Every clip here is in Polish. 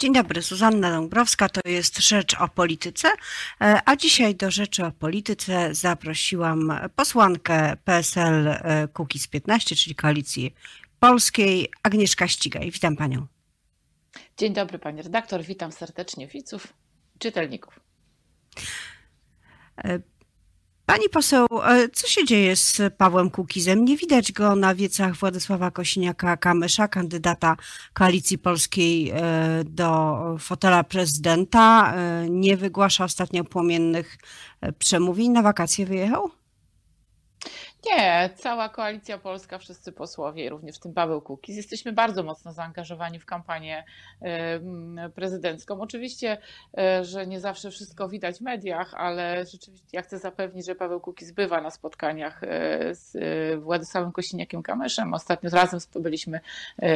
Dzień dobry, Zuzanna Dąbrowska, to jest Rzecz o Polityce, e, a dzisiaj do Rzeczy o Polityce zaprosiłam posłankę PSL e, Kukiz 15, czyli Koalicji Polskiej, Agnieszka Ścigaj. Witam Panią. Dzień dobry Pani redaktor, witam serdecznie widzów, czytelników. Pani poseł, e, co się dzieje z Pawłem Kukizem? Nie widać go na wiecach Władysława Kosiniaka-Kamysza, kandydata Koalicji Polskiej e, do fotela prezydenta. E, nie wygłasza ostatnio płomiennych przemówień. Na wakacje wyjechał? Nie, cała koalicja polska, wszyscy posłowie, również w tym Paweł Kukiz, jesteśmy bardzo mocno zaangażowani w kampanię prezydencką. Oczywiście, e, że nie zawsze wszystko widać w mediach, ale rzeczywiście ja chcę zapewnić, że Paweł Kukiz bywa na spotkaniach e, z e, Władysławem Kosiniakiem-Kamyszem. Ostatnio razem byliśmy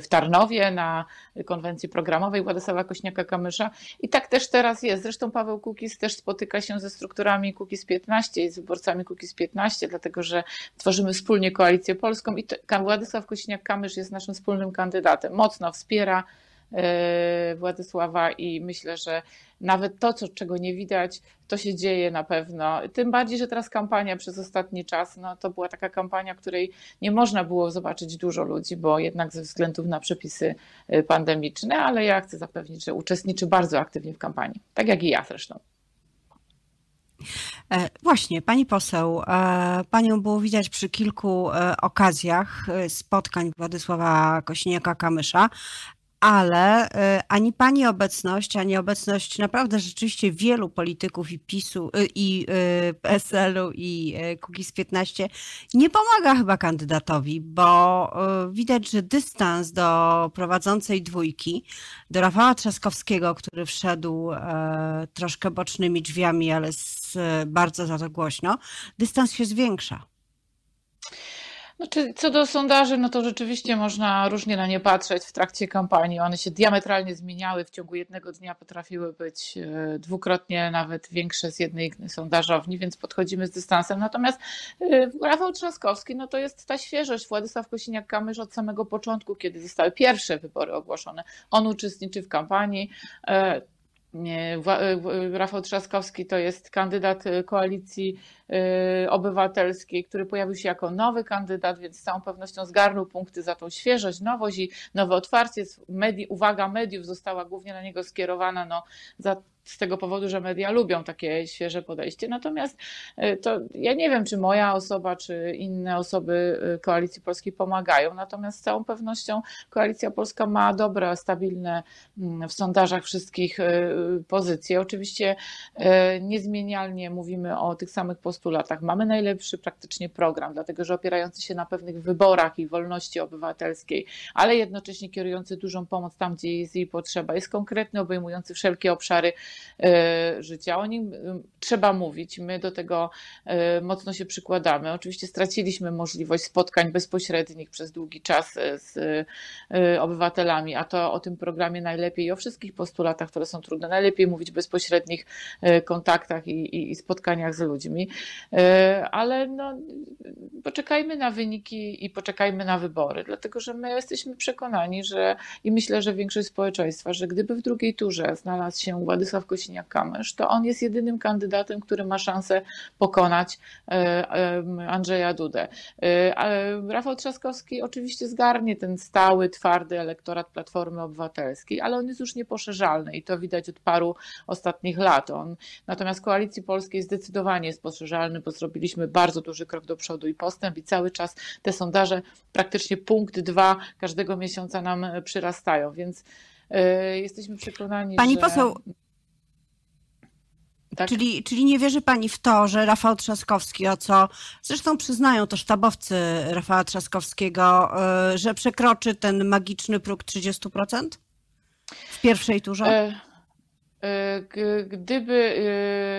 w Tarnowie na konwencji programowej Władysława Kośniaka-Kamysza i tak też teraz jest. Zresztą Paweł Kukiz też spotyka się ze strukturami Kukiz 15 i z wyborcami Kukiz 15, dlatego że tworzymy wspólnie koalicję polską i Władysław Kosiniak-Kamysz jest naszym wspólnym kandydatem. Mocno wspiera e, Władysława i myślę, że nawet to, co, czego nie widać, to się dzieje na pewno. Tym bardziej, że teraz kampania przez ostatni czas, no to była taka kampania, której nie można było zobaczyć dużo ludzi, bo jednak ze względu na przepisy e, pandemiczne, ale ja chcę zapewnić, że uczestniczy bardzo aktywnie w kampanii, tak jak i ja zresztą. E, właśnie, pani poseł, e, panią było widać przy kilku e, okazjach spotkań Władysława Kośniaka-Kamysza ale y, ani pani obecność, ani obecność naprawdę rzeczywiście wielu polityków i PiSu, y, i y, PSL-u, i Kukiz 15 nie pomaga chyba kandydatowi, bo widać, że dystans do prowadzącej dwójki, do Rafała Trzaskowskiego, który wszedł troszkę bocznymi drzwiami, ale bardzo za to głośno, dystans się zwiększa. Znaczy, co do sondaży, no to rzeczywiście można różnie na nie patrzeć w trakcie kampanii. One się diametralnie zmieniały. W ciągu jednego dnia potrafiły być e, dwukrotnie nawet większe z jednej sondażowni, więc podchodzimy z dystansem. Natomiast e, Rafał Trzaskowski, no to jest ta świeżość. Władysław Kosiniak-Kamysz od samego początku, kiedy zostały pierwsze wybory ogłoszone, on uczestniczy w kampanii. E, Rafał Trzaskowski to jest kandydat koalicji Y, obywatelskiej, który pojawił się jako nowy kandydat, więc z całą pewnością zgarnął punkty za tą świeżość, nowość i nowe otwarcie. Medi uwaga mediów została głównie na niego skierowana no, za z tego powodu, że media lubią takie świeże podejście. Natomiast y, to ja nie wiem, czy moja osoba, czy inne osoby y, Koalicji Polskiej pomagają. Natomiast z całą pewnością Koalicja Polska ma dobre, stabilne mm, w sondażach wszystkich pozycje. Oczywiście niezmienialnie mówimy o tych samych postulatach. Mamy najlepszy praktycznie program, dlatego że opierający się na pewnych wyborach i wolności obywatelskiej, ale jednocześnie kierujący dużą pomoc tam, gdzie jest jej potrzeba. Jest konkretny, obejmujący wszelkie obszary e, życia. O nim trzeba mówić. My do tego e, mocno się przykładamy. Oczywiście straciliśmy możliwość spotkań bezpośrednich przez długi czas z obywatelami, a to o tym programie najlepiej i o wszystkich postulatach, które są trudne, najlepiej mówić bezpośrednich kontaktach i, i, spotkaniach z ludźmi. Ale no, poczekajmy na wyniki i poczekajmy na wybory, dlatego że my jesteśmy przekonani, że i myślę, że większość społeczeństwa, że gdyby w drugiej turze znalazł się Władysław Kosiniak-Kamysz, to on jest jedynym kandydatem, który ma szansę pokonać e, Andrzeja Dudę. E, Rafał Trzaskowski oczywiście zgarnie ten stały, twardy elektorat Platformy Obywatelskiej, ale on jest już nieposzerzalny i to widać od paru ostatnich lat. On, natomiast Koalicji Polskiej zdecydowanie jest poszerzalny bo zrobiliśmy bardzo duży krok do przodu i postęp i cały czas te sondaże praktycznie punkt dwa każdego miesiąca nam przyrastają, więc jesteśmy przekonani, Pani że... poseł, tak? Czyli, czyli nie wierzy Pani w to, że Rafał Trzaskowski, o co zresztą przyznają to sztabowcy Rafała Trzaskowskiego, yy, że przekroczy ten magiczny próg 30% w pierwszej turze? E, gdyby,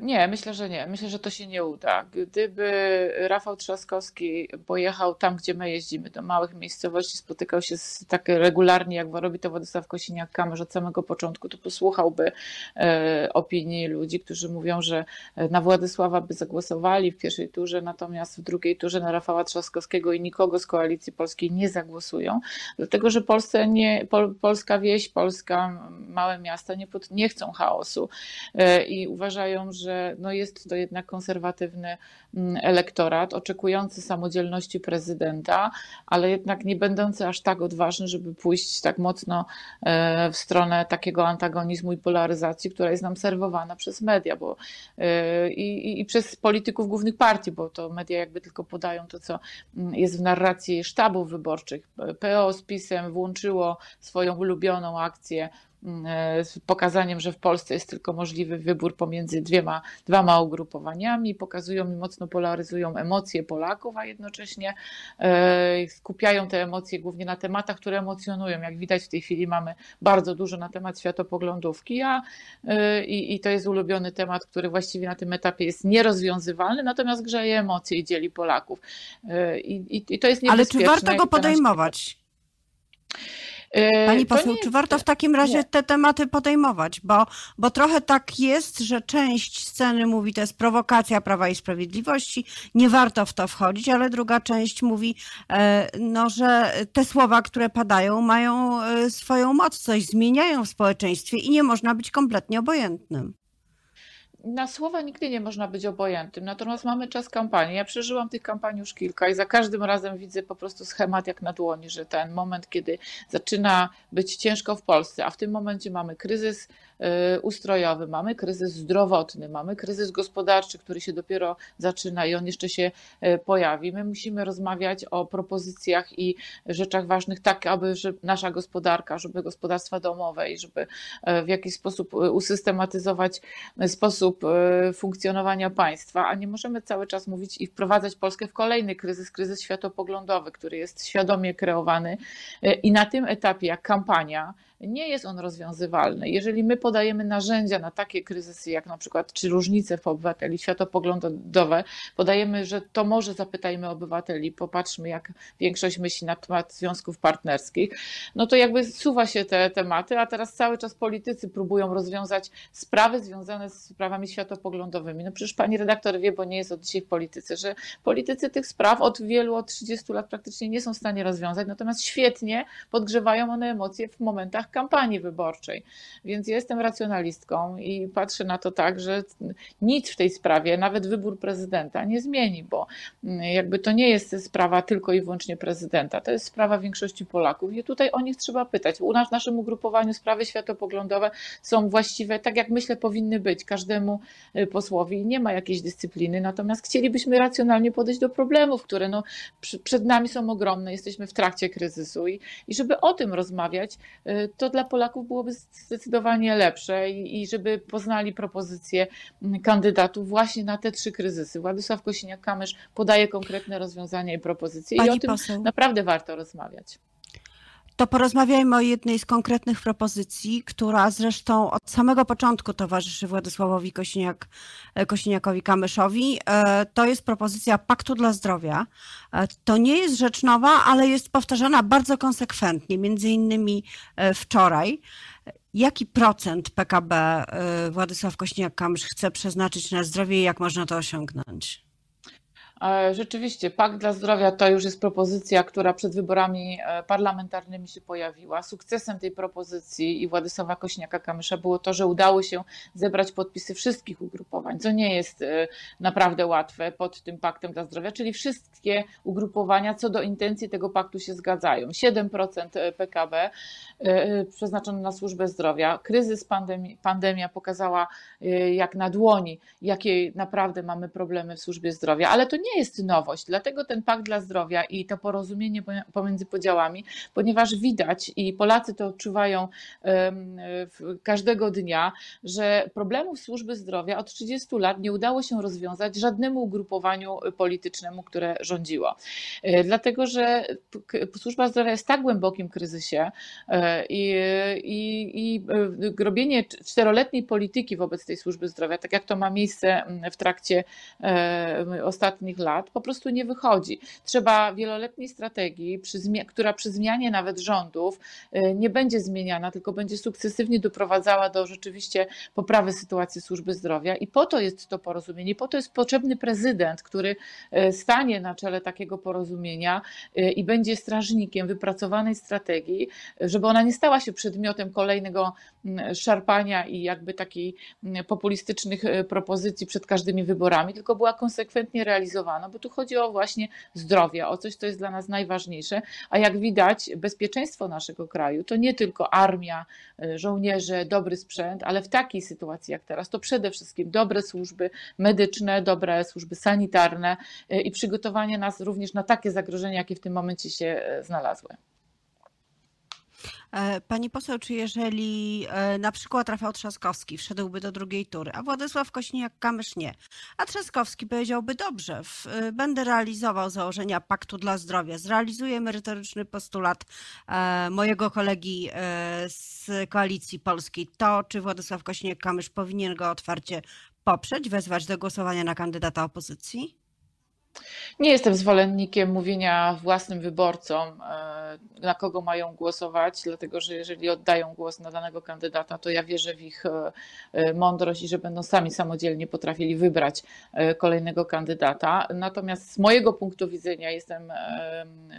y, nie, myślę, że nie. Myślę, że to się nie uda. Gdyby Rafał Trzaskowski pojechał tam, gdzie my jeździmy, do małych miejscowości, spotykał się z, tak regularnie, jak robi to Władysław Kosiniak-Kamysz od samego początku, to posłuchałby e, opinii ludzi, którzy mówią, że na Władysława by zagłosowali w pierwszej turze, natomiast w drugiej turze na Rafała Trzaskowskiego i nikogo z Koalicji Polskiej nie zagłosują, dlatego że Polsce nie, Pol, polska wieś, Polska małe miasta nie, pod, nie chcą chaosu i uważają, że no jest to jednak konserwatywny mm, elektorat, oczekujący samodzielności prezydenta, ale jednak nie będący aż tak odważny, żeby pójść tak mocno w stronę takiego antagonizmu i polaryzacji, która jest nam serwowana przez media bo, i, i przez polityków głównych partii, bo to media jakby tylko podają to, co mm, jest w narracji sztabów wyborczych. PO z PiSem włączyło swoją ulubioną akcję E, z pokazaniem, że w Polsce jest tylko możliwy wybór pomiędzy dwiema, dwoma ugrupowaniami, pokazują i mocno polaryzują emocje Polaków, a jednocześnie e, skupiają te emocje głównie na tematach, które emocjonują. Jak widać w tej chwili mamy bardzo dużo na temat światopoglądówki, a, e, i, i to jest ulubiony temat, który właściwie na tym etapie jest nierozwiązywalny, natomiast grzeje emocje i dzieli Polaków. I, i, i to jest niebezpieczne. Ale czy warto go podejmować? E, Pani poseł, czy warto w takim razie nie. te tematy podejmować? Bo, bo trochę tak jest, że część sceny mówi, to jest prowokacja Prawa i Sprawiedliwości, nie warto w to wchodzić, ale druga część mówi, e, no, że te słowa, które padają, mają e, swoją moc, coś zmieniają w społeczeństwie i nie można być kompletnie obojętnym na słowa nigdy nie można być obojętnym, natomiast mamy czas kampanii. Ja przeżyłam tych kampanii już kilka i za każdym razem widzę po prostu schemat jak na dłoni, że ten moment, kiedy zaczyna być ciężko w Polsce, a w tym momencie mamy kryzys Y, ustrojowy, mamy kryzys zdrowotny, mamy kryzys gospodarczy, który się dopiero zaczyna i on jeszcze się y, pojawi. My musimy rozmawiać o propozycjach i rzeczach ważnych, tak aby nasza gospodarka, żeby gospodarstwa domowe i żeby y, w jakiś sposób usystematyzować sposób funkcjonowania państwa, a nie możemy cały czas mówić i wprowadzać Polskę w kolejny kryzys, kryzys światopoglądowy, który jest świadomie kreowany i na tym etapie jak kampania, nie jest on rozwiązywalny. Jeżeli my podajemy narzędzia na takie kryzysy, jak na przykład czy różnice w obywateli, światopoglądowe, podajemy, że to może zapytajmy obywateli, popatrzmy, jak większość myśli na temat związków partnerskich, no to jakby suwa się te tematy, a teraz cały czas politycy próbują rozwiązać sprawy związane z sprawami światopoglądowymi. No przecież pani redaktor wie, bo nie jest od dzisiaj w polityce, że politycy tych spraw od wielu, od 30 lat praktycznie nie są w stanie rozwiązać, natomiast świetnie podgrzewają one emocje w momentach kampanii wyborczej. Więc jestem racjonalistką i patrzę na to tak, że nic w tej sprawie, nawet wybór prezydenta nie zmieni, bo jakby to nie jest sprawa tylko i wyłącznie prezydenta, to jest sprawa większości Polaków i tutaj o nich trzeba pytać. U nas w naszym ugrupowaniu sprawy światopoglądowe są właściwe, tak jak myślę powinny być każdemu y, posłowi. Nie ma jakiejś dyscypliny, natomiast chcielibyśmy racjonalnie podejść do problemów, które no, przed nami są ogromne, jesteśmy w trakcie kryzysu i, i żeby o tym rozmawiać, y, to dla Polaków byłoby zdecydowanie lepsze i, i żeby poznali propozycje kandydatów właśnie na te trzy kryzysy. Władysław Kosiniak-Kamysz podaje konkretne rozwiązania i propozycje Pani i o tym poseł. naprawdę warto rozmawiać. To porozmawiajmy o jednej z konkretnych propozycji, która zresztą od samego początku towarzyszy Władysławowi Kośniak, Kośniakowi Kamyszowi. E, to jest propozycja Paktu dla Zdrowia. E, to nie jest rzecz nowa, ale jest powtarzana bardzo konsekwentnie, między innymi e, wczoraj. Jaki procent PKB Władysław Kośniak-Kamysz chce przeznaczyć na zdrowie i jak można to osiągnąć? E, rzeczywiście, Pakt dla Zdrowia to już jest propozycja, która przed wyborami e, parlamentarnymi się pojawiła. Sukcesem tej propozycji i Władysława Kośniaka-Kamysza było to, że udało się zebrać podpisy wszystkich ugrupowań, co nie jest e, naprawdę łatwe pod tym Paktem dla Zdrowia, czyli wszystkie ugrupowania co do intencji tego paktu się zgadzają. 7% PKB przeznaczone na służbę zdrowia. Kryzys, pandemii, pandemia pokazała jak na dłoni, jakie naprawdę mamy problemy w służbie zdrowia, ale to nie nie jest nowość. Dlatego ten pakt dla zdrowia i to porozumienie pomiędzy podziałami, ponieważ widać i Polacy to odczuwają każdego dnia, że problemów służby zdrowia od 30 lat nie udało się rozwiązać żadnemu ugrupowaniu politycznemu, które rządziło. E, dlatego, że służba zdrowia jest w tak głębokim kryzysie e, i, i, i e, robienie czteroletniej polityki wobec tej służby zdrowia, tak jak to ma miejsce w trakcie ostatnich lat po prostu nie wychodzi. Trzeba wieloletniej strategii, która przy zmianie nawet rządów y, nie będzie zmieniana, tylko będzie sukcesywnie doprowadzała do rzeczywiście poprawy sytuacji służby zdrowia i po to jest to porozumienie, po to jest potrzebny prezydent, który y, stanie na czele takiego porozumienia y, i będzie strażnikiem wypracowanej strategii, żeby ona nie stała się przedmiotem kolejnego mm, szarpania i jakby takiej mm, populistycznych propozycji przed każdymi wyborami, tylko była konsekwentnie realizowana, bo tu chodzi o właśnie zdrowie, o coś, co jest dla nas najważniejsze, a jak widać, bezpieczeństwo naszego kraju to nie tylko armia, e, żołnierze, dobry sprzęt, ale w takiej sytuacji jak teraz to przede wszystkim dobre służby medyczne, dobre służby sanitarne e, i przygotowanie nas również na takie zagrożenia, jakie w tym momencie się e, znalazły. E, pani poseł, czy jeżeli e, na przykład Rafał Trzaskowski wszedłby do drugiej tury, a Władysław Kośniak-Kamysz nie, a Trzaskowski powiedziałby dobrze, e, będę realizował założenia Paktu dla Zdrowia, zrealizuję merytoryczny postulat mojego kolegi z Koalicji Polskiej, to czy Władysław Kośniak-Kamysz powinien go otwarcie poprzeć, wezwać do głosowania na kandydata opozycji? Nie jestem zwolennikiem mówienia własnym wyborcom, e, na kogo mają głosować, dlatego że jeżeli oddają głos na danego kandydata, to ja wierzę w ich e, e, mądrość i że będą sami samodzielnie potrafili wybrać kolejnego kandydata. Natomiast z mojego punktu widzenia jestem,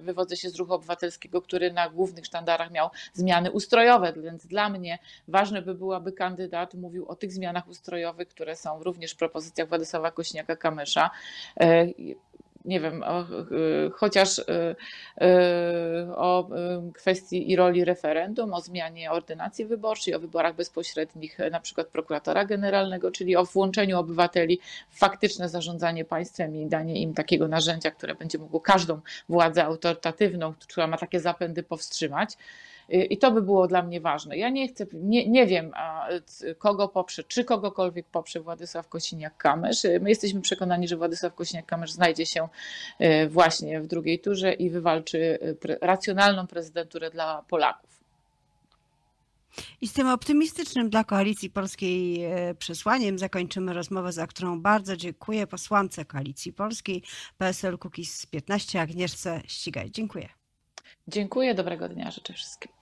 wywodzę się z ruchu obywatelskiego, który na głównych sztandarach miał zmiany ustrojowe, więc dla mnie ważne by było, aby kandydat mówił o tych zmianach ustrojowych, które są również w propozycjach Władysława Kośniaka-Kamysza nie wiem, o, chociaż y, y, o y, kwestii i roli referendum, o zmianie ordynacji wyborczej, o wyborach bezpośrednich, na przykład prokuratora generalnego, czyli o włączeniu obywateli w faktyczne zarządzanie państwem i danie im takiego narzędzia, które będzie mogło każdą władzę autorytatywną, która ma takie zapędy, powstrzymać. I to by było dla mnie ważne. Ja nie chcę, nie, nie wiem, kogo poprze, czy kogokolwiek poprze Władysław Kosiniak-Kamysz. My jesteśmy przekonani, że Władysław Kosiniak-Kamysz znajdzie się e, właśnie w drugiej turze i wywalczy racjonalną prezydenturę dla Polaków. I z tym optymistycznym dla Koalicji Polskiej e, przesłaniem zakończymy rozmowę, za którą bardzo dziękuję posłance Koalicji Polskiej PSL Kukiz 15 Agnieszce Ścigaj. Dziękuję. Dziękuję, dobrego dnia życzę wszystkim.